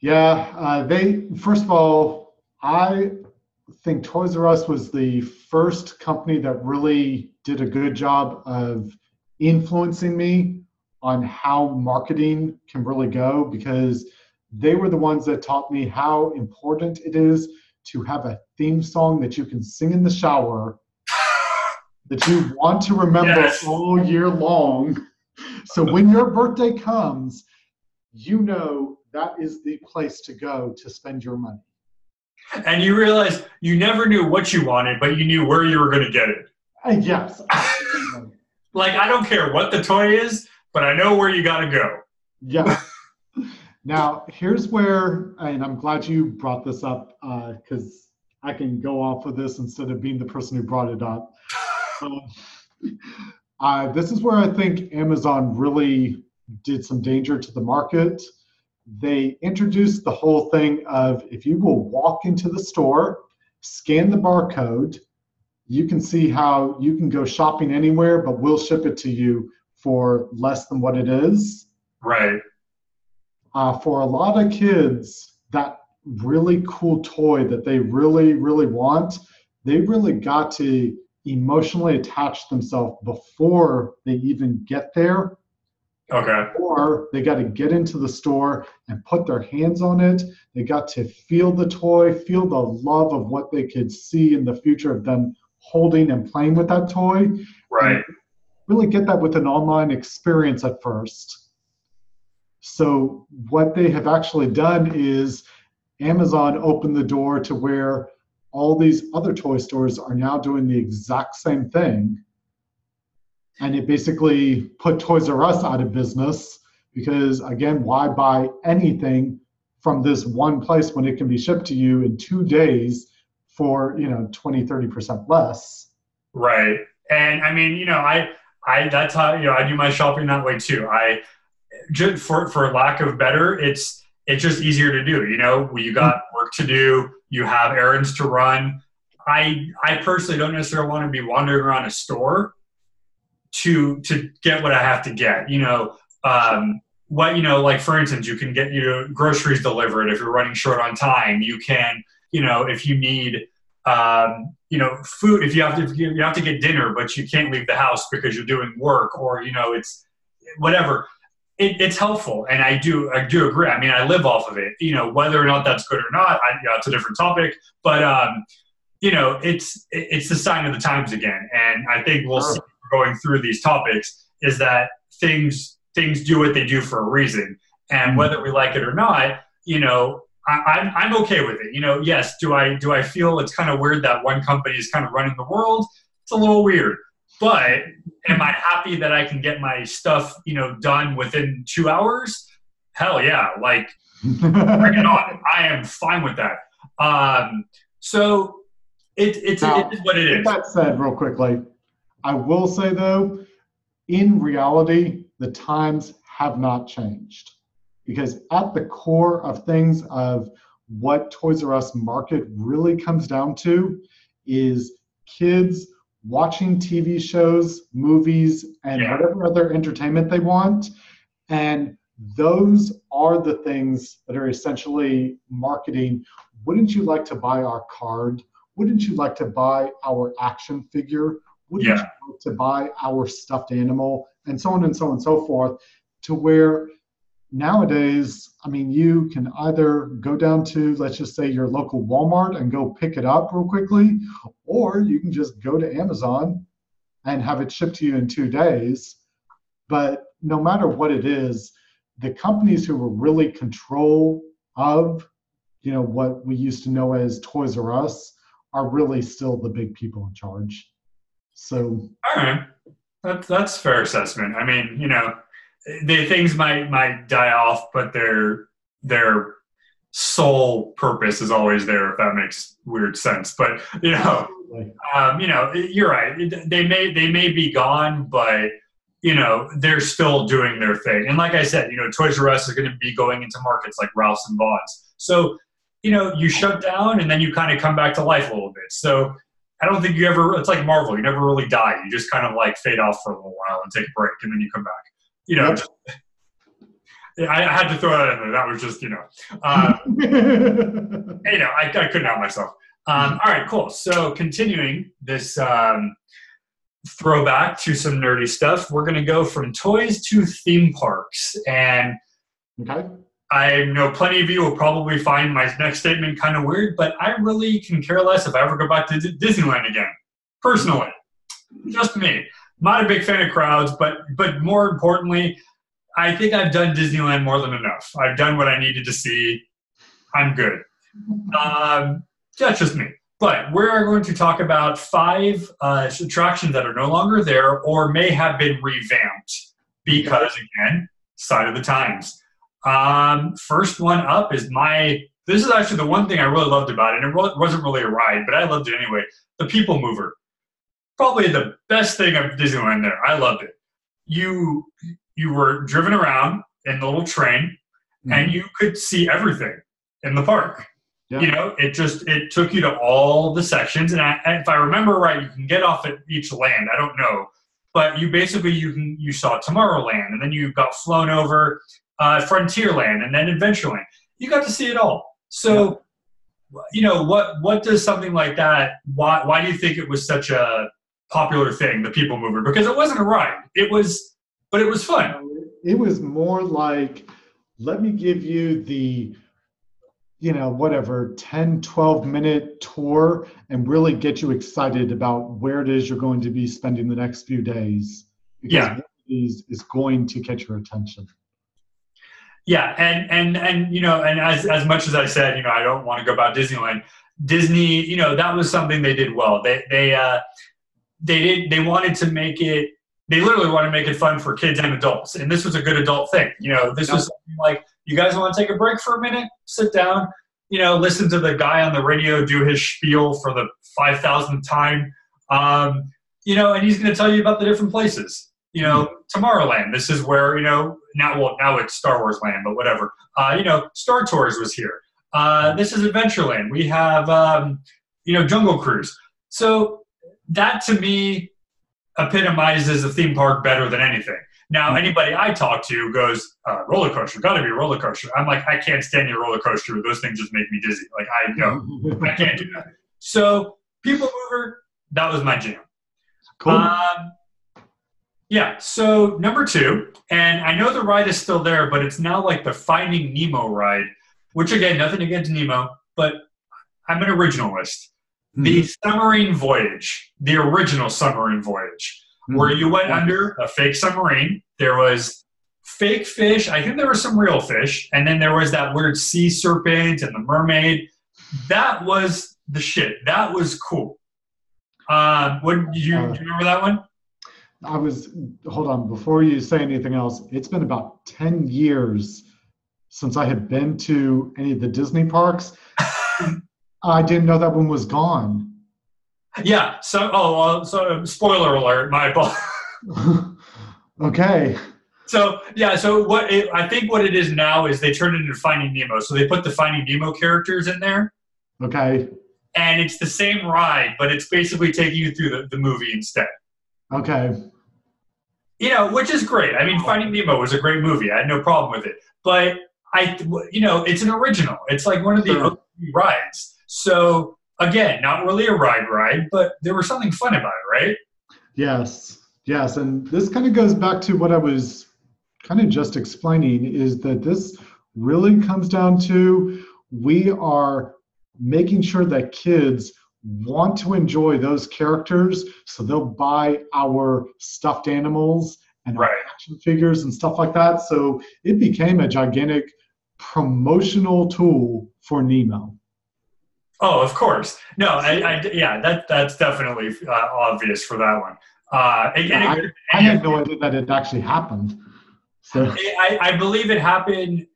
Yeah, uh, they first of all, I think Toys R Us was the first company that really did a good job of influencing me on how marketing can really go because they were the ones that taught me how important it is to have a theme song that you can sing in the shower that you want to remember yes. all year long. So when your birthday comes, you know that is the place to go to spend your money. And you realize you never knew what you wanted, but you knew where you were going to get it. Uh, yes. like, I don't care what the toy is, but I know where you got to go. Yeah. now, here's where, and I'm glad you brought this up because uh, I can go off of this instead of being the person who brought it up. uh, this is where I think Amazon really did some danger to the market. They introduced the whole thing of if you will walk into the store, scan the barcode, you can see how you can go shopping anywhere, but we'll ship it to you for less than what it is. Right. Uh, for a lot of kids, that really cool toy that they really, really want, they really got to emotionally attach themselves before they even get there. Okay. Or they got to get into the store and put their hands on it. They got to feel the toy, feel the love of what they could see in the future of them holding and playing with that toy. Right. And really get that with an online experience at first. So, what they have actually done is Amazon opened the door to where all these other toy stores are now doing the exact same thing. And it basically put Toys R Us out of business because, again, why buy anything from this one place when it can be shipped to you in two days for, you know, 20, 30% less? Right. And I mean, you know, I, I that's how you know I do my shopping that way too. I just for for lack of better, it's it's just easier to do. You know, you got work to do, you have errands to run. I I personally don't necessarily want to be wandering around a store to to get what I have to get. You know, um, what you know, like for instance, you can get your groceries delivered if you're running short on time. You can, you know, if you need um, you know, food. If you have to, you have to get dinner, but you can't leave the house because you're doing work, or you know, it's whatever. It, it's helpful, and I do, I do agree. I mean, I live off of it. You know, whether or not that's good or not, I, you know, it's a different topic. But um, you know, it's it's the sign of the times again, and I think we'll see going through these topics is that things things do what they do for a reason, and mm-hmm. whether we like it or not, you know, I, I'm okay with it. You know, yes. Do I do I feel it's kind of weird that one company is kind of running the world? It's a little weird. But am I happy that I can get my stuff, you know, done within two hours? Hell yeah! Like, bring it on. I am fine with that. Um, so it, it's now, it is what it is. That said, real quickly, I will say though, in reality, the times have not changed because at the core of things of what Toys R Us market really comes down to is kids watching TV shows, movies, and yeah. whatever other entertainment they want. And those are the things that are essentially marketing. Wouldn't you like to buy our card? Wouldn't you like to buy our action figure? Wouldn't yeah. you like to buy our stuffed animal? And so on and so on and so forth, to where nowadays, I mean, you can either go down to, let's just say, your local Walmart and go pick it up real quickly, or you can just go to Amazon and have it shipped to you in two days. But no matter what it is, the companies who were really control of, you know, what we used to know as Toys R Us are really still the big people in charge. So, all right, that's that's fair assessment. I mean, you know, the things might might die off, but their their sole purpose is always there. If that makes weird sense, but you know, um, you know, you're right. They may they may be gone, but you know they're still doing their thing. And like I said, you know, Toys R Us is going to be going into markets like Ralph's and Vons. So you know, you shut down and then you kind of come back to life a little bit. So I don't think you ever. It's like Marvel. You never really die. You just kind of like fade off for a little while and take a break, and then you come back you know, just, I, had to throw that in there. That was just, you know, um, you know, I, I couldn't help myself. Um, all right, cool. So continuing this um, throwback to some nerdy stuff, we're going to go from toys to theme parks. And okay. I know plenty of you will probably find my next statement kind of weird, but I really can care less if I ever go back to D- Disneyland again. Personally, just me not a big fan of crowds, but but more importantly, I think I've done Disneyland more than enough. I've done what I needed to see. I'm good. Um, that's just me. But we're going to talk about five uh, attractions that are no longer there or may have been revamped because, again, side of the times. Um, first one up is my. This is actually the one thing I really loved about it. And it wasn't really a ride, but I loved it anyway. The People Mover probably the best thing of Disneyland there. I loved it. You you were driven around in the little train mm-hmm. and you could see everything in the park. Yeah. You know, it just it took you to all the sections, and I, if I remember right, you can get off at each land. I don't know, but you basically you can you saw Tomorrowland, and then you got flown over uh, Frontierland, and then Adventureland. You got to see it all. So, yeah. you know what what does something like that? Why why do you think it was such a popular thing, the people mover, because it wasn't a ride. It was, but it was fun. It was more like, let me give you the, you know, whatever, 10, 12 minute tour and really get you excited about where it is you're going to be spending the next few days. Because yeah. Is, is going to catch your attention. Yeah, and and and you know, and as as much as I said, you know, I don't want to go about Disneyland. Disney, you know, that was something they did well. They they uh, they did they wanted to make it they literally wanted to make it fun for kids and adults and this was a good adult thing you know this was like you guys want to take a break for a minute sit down you know listen to the guy on the radio do his spiel for the 5000th time um, you know and he's going to tell you about the different places you know mm-hmm. tomorrowland this is where you know now well now it's Star Wars Land, but whatever. Uh, you know, Star Tours was here. Uh, this is Adventureland. We have um, you know Jungle Cruise. So that to me epitomizes a theme park better than anything. Now, mm-hmm. anybody I talk to goes, uh, roller coaster, got to be a roller coaster. I'm like, I can't stand your roller coaster. Those things just make me dizzy. Like, I go, I can't do that. So, People Mover, that was my jam. Cool. Um, yeah, so number two, and I know the ride is still there, but it's now like the Finding Nemo ride, which again, nothing against Nemo, but I'm an originalist. Mm-hmm. The submarine voyage, the original submarine voyage, mm-hmm. where you went under a fake submarine. There was fake fish. I think there were some real fish, and then there was that weird sea serpent and the mermaid. That was the shit. That was cool. Uh, what you, uh, do you remember that one? I was hold on before you say anything else. It's been about ten years since I had been to any of the Disney parks. I didn't know that one was gone. Yeah. So, oh, well, so spoiler alert. My okay. So yeah. So what it, I think what it is now is they turned it into Finding Nemo. So they put the Finding Nemo characters in there. Okay. And it's the same ride, but it's basically taking you through the, the movie instead. Okay. You know, which is great. I mean, oh. Finding Nemo was a great movie. I had no problem with it. But I, you know, it's an original. It's like one of the sure. rides. So again, not really a ride ride, but there was something fun about it, right? Yes, yes, and this kind of goes back to what I was kind of just explaining is that this really comes down to we are making sure that kids want to enjoy those characters so they'll buy our stuffed animals and right. action figures and stuff like that so it became a gigantic promotional tool for nemo Oh, of course. No, I, I yeah, that that's definitely uh, obvious for that one. Uh, and, yeah, and, I, I, had no idea that it actually happened. So I, I believe it happened.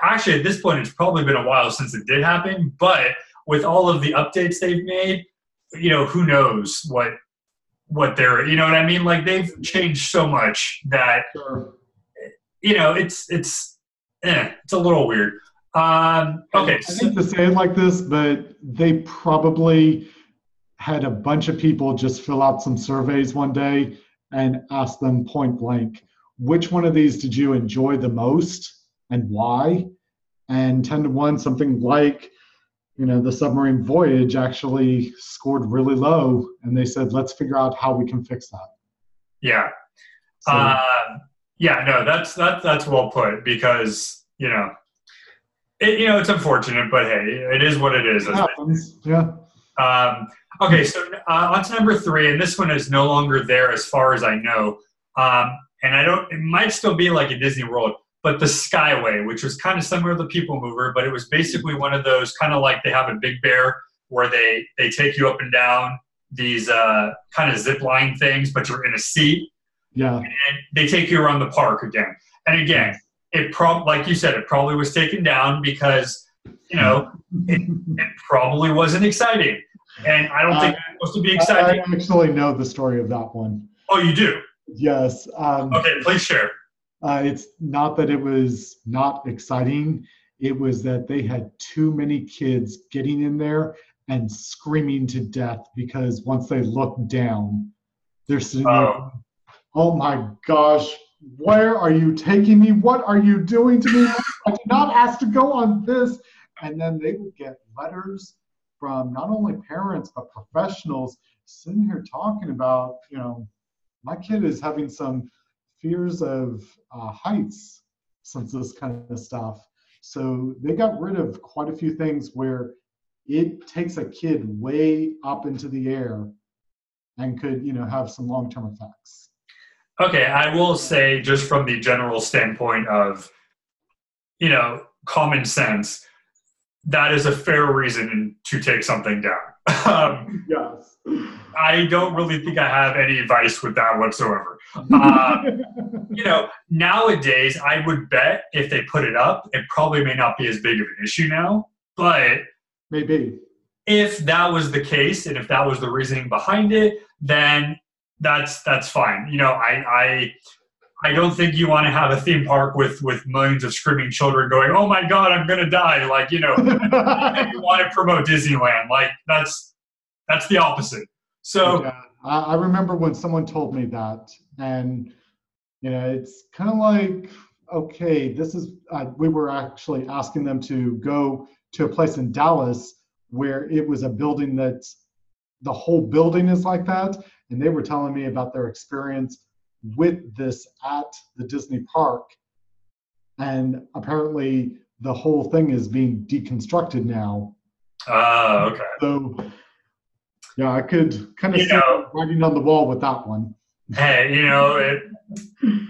Actually, at this point, it's probably been a while since it did happen. But with all of the updates they've made, you know, who knows what what they're. You know what I mean? Like they've changed so much that sure. you know it's it's eh, it's a little weird. Um, okay. I hate to say it like this, but they probably had a bunch of people just fill out some surveys one day and ask them point blank, which one of these did you enjoy the most and why? And 10 to 1, something like, you know, the submarine voyage actually scored really low. And they said, let's figure out how we can fix that. Yeah. So, uh, yeah, no, that's, that, that's well put because, you know, it, you know, it's unfortunate, but hey, it is what it is. It happens. Yeah. Um, okay, so uh, on to number three, and this one is no longer there as far as I know. Um, and I don't, it might still be like a Disney World, but the Skyway, which was kind of similar to the People Mover, but it was basically one of those kind of like they have a Big Bear where they they take you up and down these uh, kind of zip line things, but you're in a seat. Yeah. And they take you around the park again. And again, it prob like you said, it probably was taken down because you know it, it probably wasn't exciting, and I don't uh, think it's supposed to be exciting. I actually know the story of that one. Oh, you do? Yes. Um, okay, please share. Uh, it's not that it was not exciting. It was that they had too many kids getting in there and screaming to death because once they looked down, they're sitting oh. there. Oh my gosh, where are you taking me? What are you doing to me? I did not ask to go on this. And then they would get letters from not only parents, but professionals sitting here talking about, you know, my kid is having some fears of uh, heights since this kind of stuff. So they got rid of quite a few things where it takes a kid way up into the air and could, you know, have some long-term effects. Okay, I will say just from the general standpoint of, you know, common sense, that is a fair reason to take something down. um, yes. I don't really think I have any advice with that whatsoever. Uh, you know, nowadays, I would bet if they put it up, it probably may not be as big of an issue now, but maybe. If that was the case and if that was the reasoning behind it, then that's that's fine. You know, I I I don't think you want to have a theme park with with millions of screaming children going, "Oh my God, I'm gonna die!" Like you know, you want to promote Disneyland. Like that's that's the opposite. So Yeah, I, I remember when someone told me that, and you know, it's kind of like, okay, this is. Uh, we were actually asking them to go to a place in Dallas where it was a building that's the whole building is like that, and they were telling me about their experience with this at the Disney park, and apparently the whole thing is being deconstructed now. uh, okay. So, yeah, I could kind of You see know- writing on the wall with that one. Hey, you know it.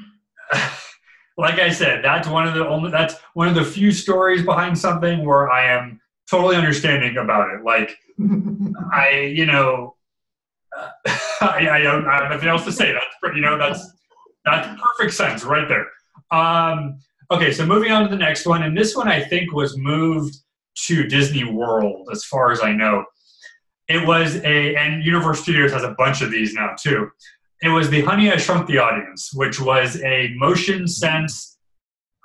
Like I said, that's one of the only that's one of the few stories behind something where I am totally understanding about it. Like I, you know, uh, I, don't have nothing else to say. That's you know, that's that's perfect sense right there. Um, okay, so moving on to the next one, and this one I think was moved to Disney World, as far as I know. It was a, and Universal Studios has a bunch of these now too. It was the Honey I Shrunk the Audience, which was a motion sense,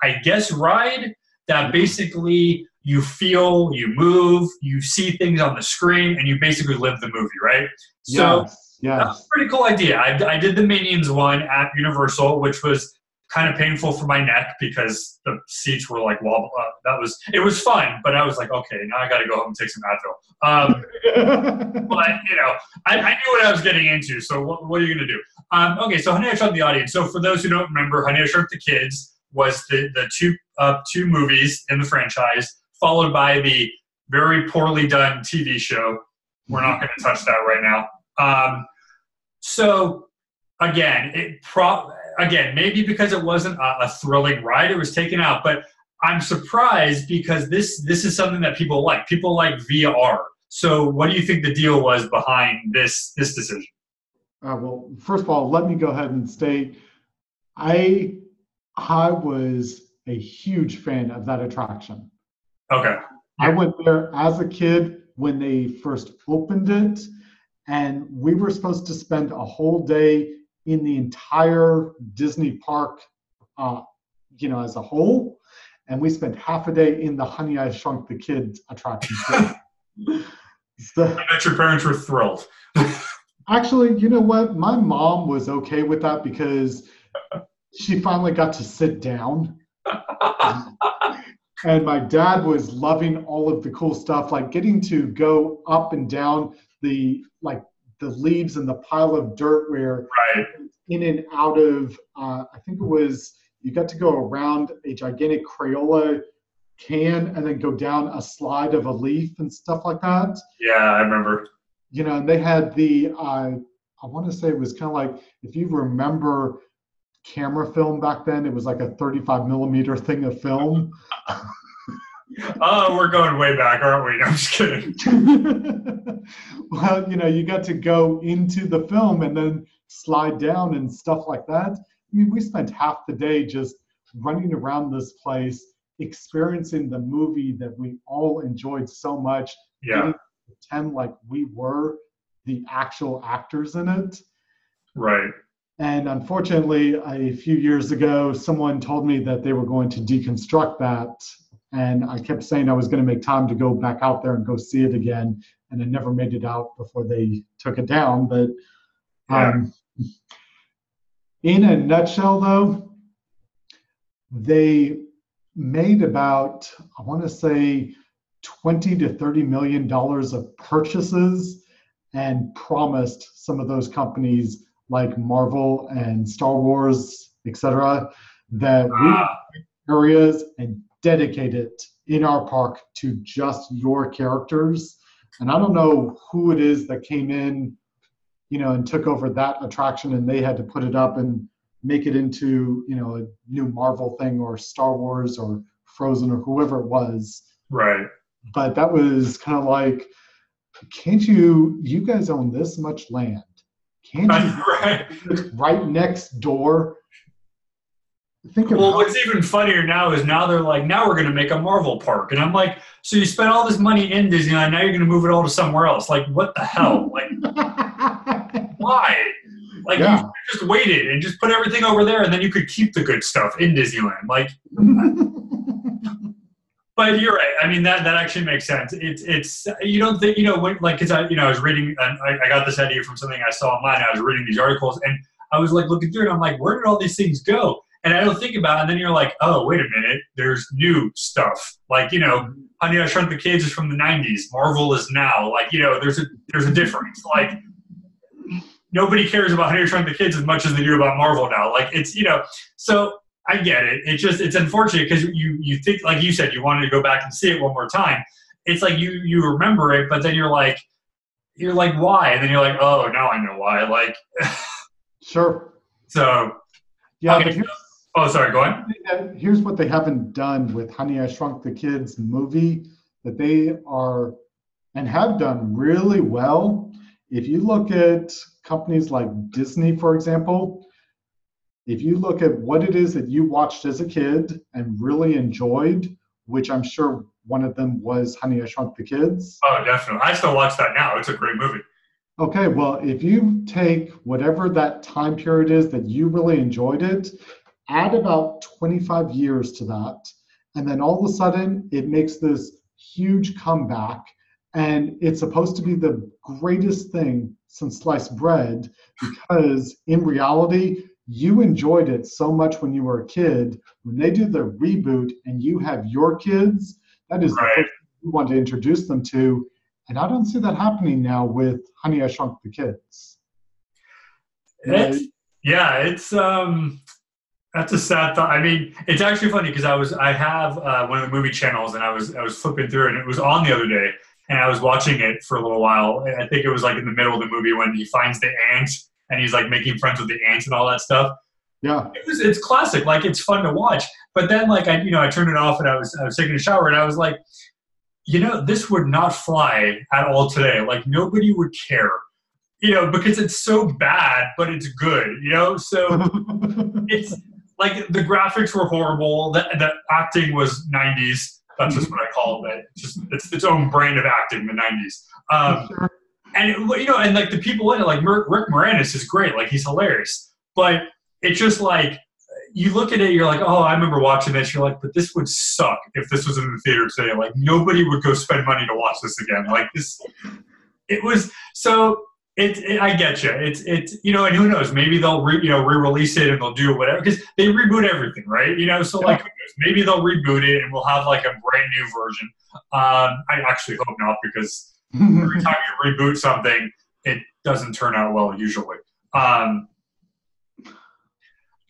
I guess, ride that basically you feel, you move, you see things on the screen, and you basically live the movie, right? So yes, yes. that a pretty cool idea. I, I did the Minions one at Universal, which was kind of painful for my neck because the seats were like wobble. Uh, that was it was fun, but I was like, okay, now I got to go home and take some Advil. Um, but you know, I, I knew what I was getting into. So what, what are you gonna do? Um, okay, so Honey I Shrunk the Audience. So for those who don't remember, Honey I Shrunk the Kids was the the two uh, two movies in the franchise, followed by the very poorly done TV show. We're not going to touch that right now. Um, so again, it pro again maybe because it wasn't a, a thrilling ride, it was taken out. But I'm surprised because this this is something that people like. People like VR. So what do you think the deal was behind this this decision? Uh, well, first of all, let me go ahead and state I I was a huge fan of that attraction. Okay. I went there as a kid when they first opened it, and we were supposed to spend a whole day in the entire Disney park, uh, you know, as a whole. And we spent half a day in the Honey I Shrunk the Kids attraction. so, I bet your parents were thrilled. Actually, you know what? My mom was okay with that because she finally got to sit down. and my dad was loving all of the cool stuff, like getting to go up and down the like the leaves and the pile of dirt where Right. in and out of uh, I think it was you got to go around a gigantic Crayola can and then go down a slide of a leaf and stuff like that Yeah, I remember. you know, and they had the uh, I want to say it was kind of like if you remember camera film back then, it was like a 35 millimeter thing of film. Oh, we're going way back, aren't we? No, I'm just kidding. well, you know, you got to go into the film and then slide down and stuff like that. I mean, we spent half the day just running around this place, experiencing the movie that we all enjoyed so much, Yeah. pretend like we were the actual actors in it. Right. And unfortunately, a few years ago, someone told me that they were going to deconstruct that. And I kept saying I was going to make time to go back out there and go see it again. And I never made it out before they took it down. But um, in a nutshell, though, they made about, I want to say, 20 to 30 million dollars of purchases and promised some of those companies like Marvel and Star Wars, etc., that we Ah, areas and dedicate it in our park to just your characters. And I don't know who it is that came in, you know, and took over that attraction and they had to put it up and make it into, you know, a new Marvel thing or Star Wars or Frozen or whoever it was. right. But that was kind of like, can't you, you guys own this much land? Can't right. right next door. Think Well, what's even funnier now is now they're like, now we're going to make a Marvel park. And I'm like, so you spent all this money in Disneyland, now you're going to move it all to somewhere else. Like, what the hell? Like, why? Like Yeah. you just waited and just put everything over there, and then you could keep the good stuff in Disneyland. Like, but you're right. I mean, that that actually makes sense. It's it's you don't think you know when like because I you know I was reading I, I got this idea from something I saw online. I was reading these articles and I was like looking through it. I'm like, where did all these things go? And I don't think about it. And then you're like, oh, wait a minute. There's new stuff. Like, you know, Honey, I Shrunk the Kids is from the 90s. Marvel is now. Like, you know, there's a there's a difference. Like, nobody cares about Honey, I Shrunk the Kids as much as they do about Marvel now. Like, it's, you know, so I get it. It's just, it's unfortunate because you, you think, like you said, you wanted to go back and see it one more time. It's like you, you remember it, but then you're like, you're like, why? And then you're like, oh, now I know why. Like, sure. so, Yeah, Okay. oh, sorry, go ahead. here's what they haven't done with Honey, I Shrunk the Kids movie that they are and have done really well. If you look at companies like Disney, for example, if you look at what it is that you watched as a kid and really enjoyed, which I'm sure one of them was Honey, I Shrunk the Kids. Oh, definitely. I still watch that now. It's a great movie. Okay, well, if you take whatever that time period is that you really enjoyed it, add about 25 years to that, and then all of a sudden it makes this huge comeback, and it's supposed to be the greatest thing since sliced bread because in reality, you enjoyed it so much when you were a kid. When they do the reboot and you have your kids, that is the Right. first thing you want to introduce them to. And I don't see that happening now with Honey, I Shrunk the Kids. It's, yeah, it's um, that's a sad thought. I mean, it's actually funny because I was I have uh, one of the movie channels and I was I was flipping through and it was on the other day and I was watching it for a little while. I think it was like in the middle of the movie when he finds the ant and he's like making friends with the ants and all that stuff. Yeah. It was it's classic, like it's fun to watch. But then like I you know I turned it off and I was I was taking a shower and I was like, you know, this would not fly at all today. Like nobody would care. You know, because it's so bad, but it's good, you know? So it's like the graphics were horrible. The, the acting was 90s. That's just what I call it. Just it's its own brand of acting, the 90s. Um, Sure. And it- you know, and like the people in it, like Rick Moranis is great. Like he's hilarious. But it's just like you look at it, you're like, oh, I remember watching this. You're like, but this would suck if this was in the theater today. Like nobody would go spend money to watch this again. Like this, it was so. It, it, I get you. It's, it's, you know, and who knows? Maybe they'll, re, you know, re-release it and they'll do whatever because they reboot everything, right? You know, so like, who knows? maybe they'll reboot it and we'll have like a brand new version. Um, I actually hope not because every time you reboot something, it doesn't turn out well usually. Um,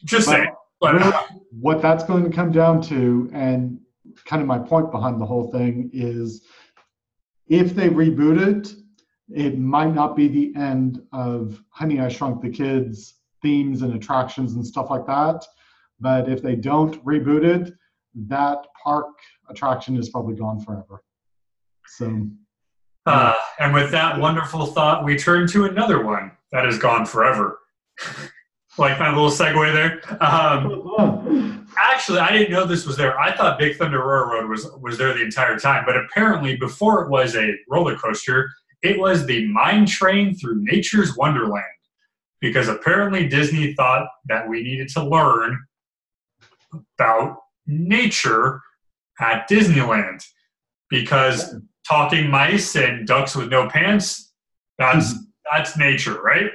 just Well, saying. But really, what that's going to come down to, and kind of my point behind the whole thing is if they reboot it, it might not be the end of Honey, I Shrunk the Kids themes and attractions and stuff like that. But if they don't reboot it, that park attraction is probably gone forever. So, uh, and with that wonderful thought, we turn to another one that is gone forever. like my little segue there. Um, Actually, I didn't know this was there. I thought Big Thunder Railroad was was there the entire time, but apparently, before it was a roller coaster, it was the mine train through nature's wonderland. Because apparently, Disney thought that we needed to learn about nature at Disneyland. Because talking mice and ducks with no pants, that's that's nature, right?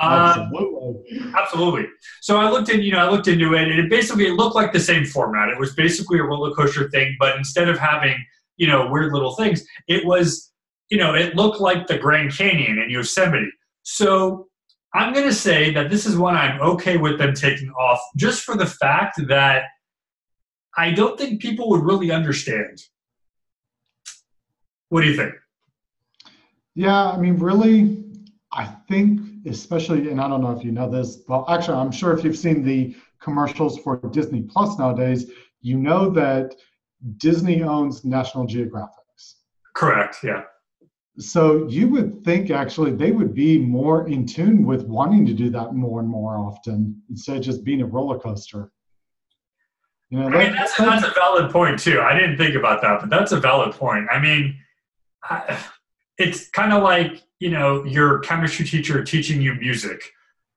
Uh, absolutely. Absolutely. So I looked in, you know, I looked into it, and it basically it looked like the same format. It was basically a roller coaster thing, but instead of having, you know, weird little things, it was, you know, it looked like the Grand Canyon in Yosemite. So I'm going to say that this is one I'm okay with them taking off, just for the fact that I don't think people would really understand. What do you think? Yeah, I mean, really, I think, especially, and I don't know if you know this, well, actually, I'm sure if you've seen the commercials for Disney Plus nowadays, you know that Disney owns National Geographics. Correct. Yeah. So you would think actually they would be more in tune with wanting to do that more and more often instead of just being a roller coaster. You know, I mean, that- that's a, that's a valid point too. I didn't think about that, but that's a valid point. I mean, I, it's kind of like you know your chemistry teacher teaching you music.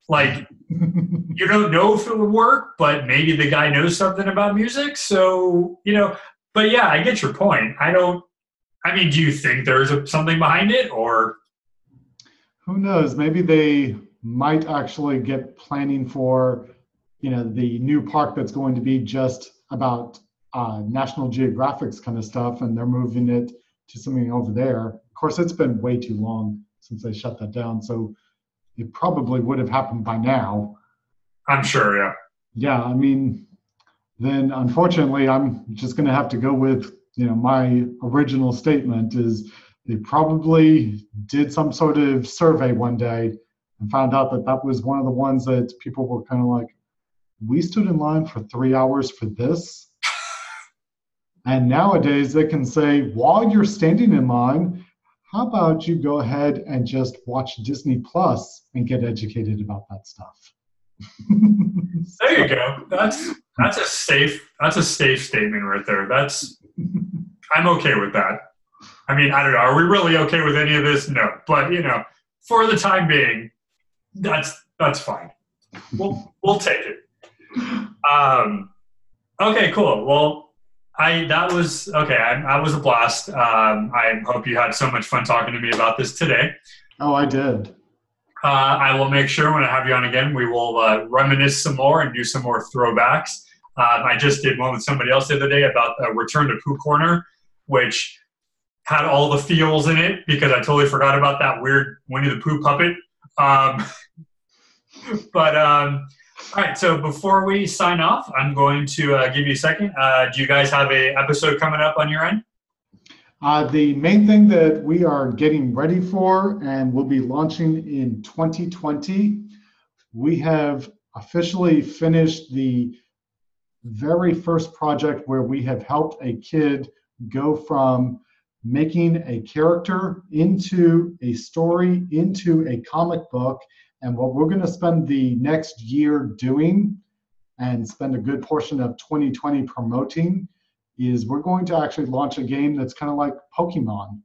Like, you don't know if it would work, but maybe the guy knows something about music. So, you know, but yeah, I get your point. I don't, I mean, do you think there's a, something behind it or? Who knows? Maybe they might actually get planning for, you know, the new park that's going to be just about uh, National Geographic's kind of stuff, and they're moving it to something over there. Of course, it's been way too long since they shut that down, so it probably would have happened by now. I'm sure, yeah. Yeah, I mean, then unfortunately, I'm just going to have to go with you know my original statement is they probably did some sort of survey one day and found out that that was one of the ones that people were kind of like, we stood in line for three hours for this. And nowadays they can say, while you're standing in line, how about you go ahead and just watch Disney Plus and get educated about that stuff? there you go. That's that's a safe that's a safe statement right there. That's I'm okay with that. I mean, I don't know. Are we really okay with any of this? No. But you know, for the time being, that's that's fine. We'll we'll take it. Um, okay, cool. Well, I that was okay. I, I was a blast. Um, I hope you had so much fun talking to me about this today. Oh, I did. Uh, I will make sure when I have you on again, we will uh, reminisce some more and do some more throwbacks. Um, I just did one with somebody else the other day about uh, Return to Pooh Corner, which had all the feels in it because I totally forgot about that weird Winnie the Pooh puppet. Um, but um, all right, so before we sign off, I'm going to uh, give you a second. Uh, do you guys have a episode coming up on your end? Uh, the main thing that we are getting ready for and will be launching in 2020, we have officially finished the very first project where we have helped a kid go from making a character into a story, into a comic book, and what we're going to spend the next year doing and spend a good portion of 2020 promoting is we're going to actually launch a game that's kind of like Pokemon.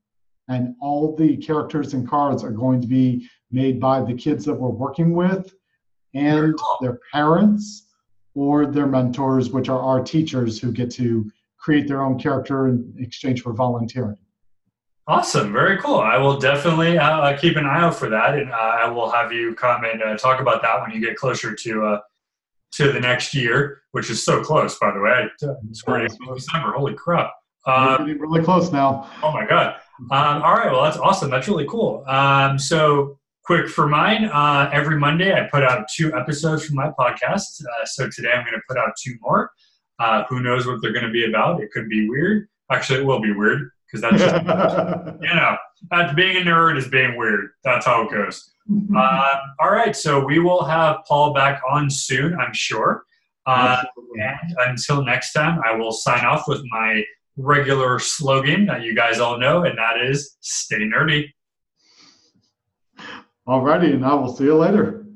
And all the characters and cards are going to be made by the kids that we're working with and their parents or their mentors, which are our teachers who get to create their own character in exchange for volunteering. Awesome, very cool. I will definitely uh, uh, keep an eye out for that, and uh, I will have you come and uh, talk about that when you get closer to uh, to the next year, which is so close, by the way. It's already December. Holy crap! Um, We're really close now. Oh my god! Um, all right, well that's awesome. That's really cool. Um, so quick for mine. Uh, every Monday, I put out two episodes from my podcast. so today, I'm going to put out two more. who knows what they're going to be about? It could be weird. Actually, it will be weird because that's just you know that's being a nerd is being weird. That's how it goes. Uh, all right, so we will have Paul back on soon, I'm sure. Uh, and until next time, I will sign off with my regular slogan that you guys all know, and that is "Stay nerdy." Alrighty, and I will see you later.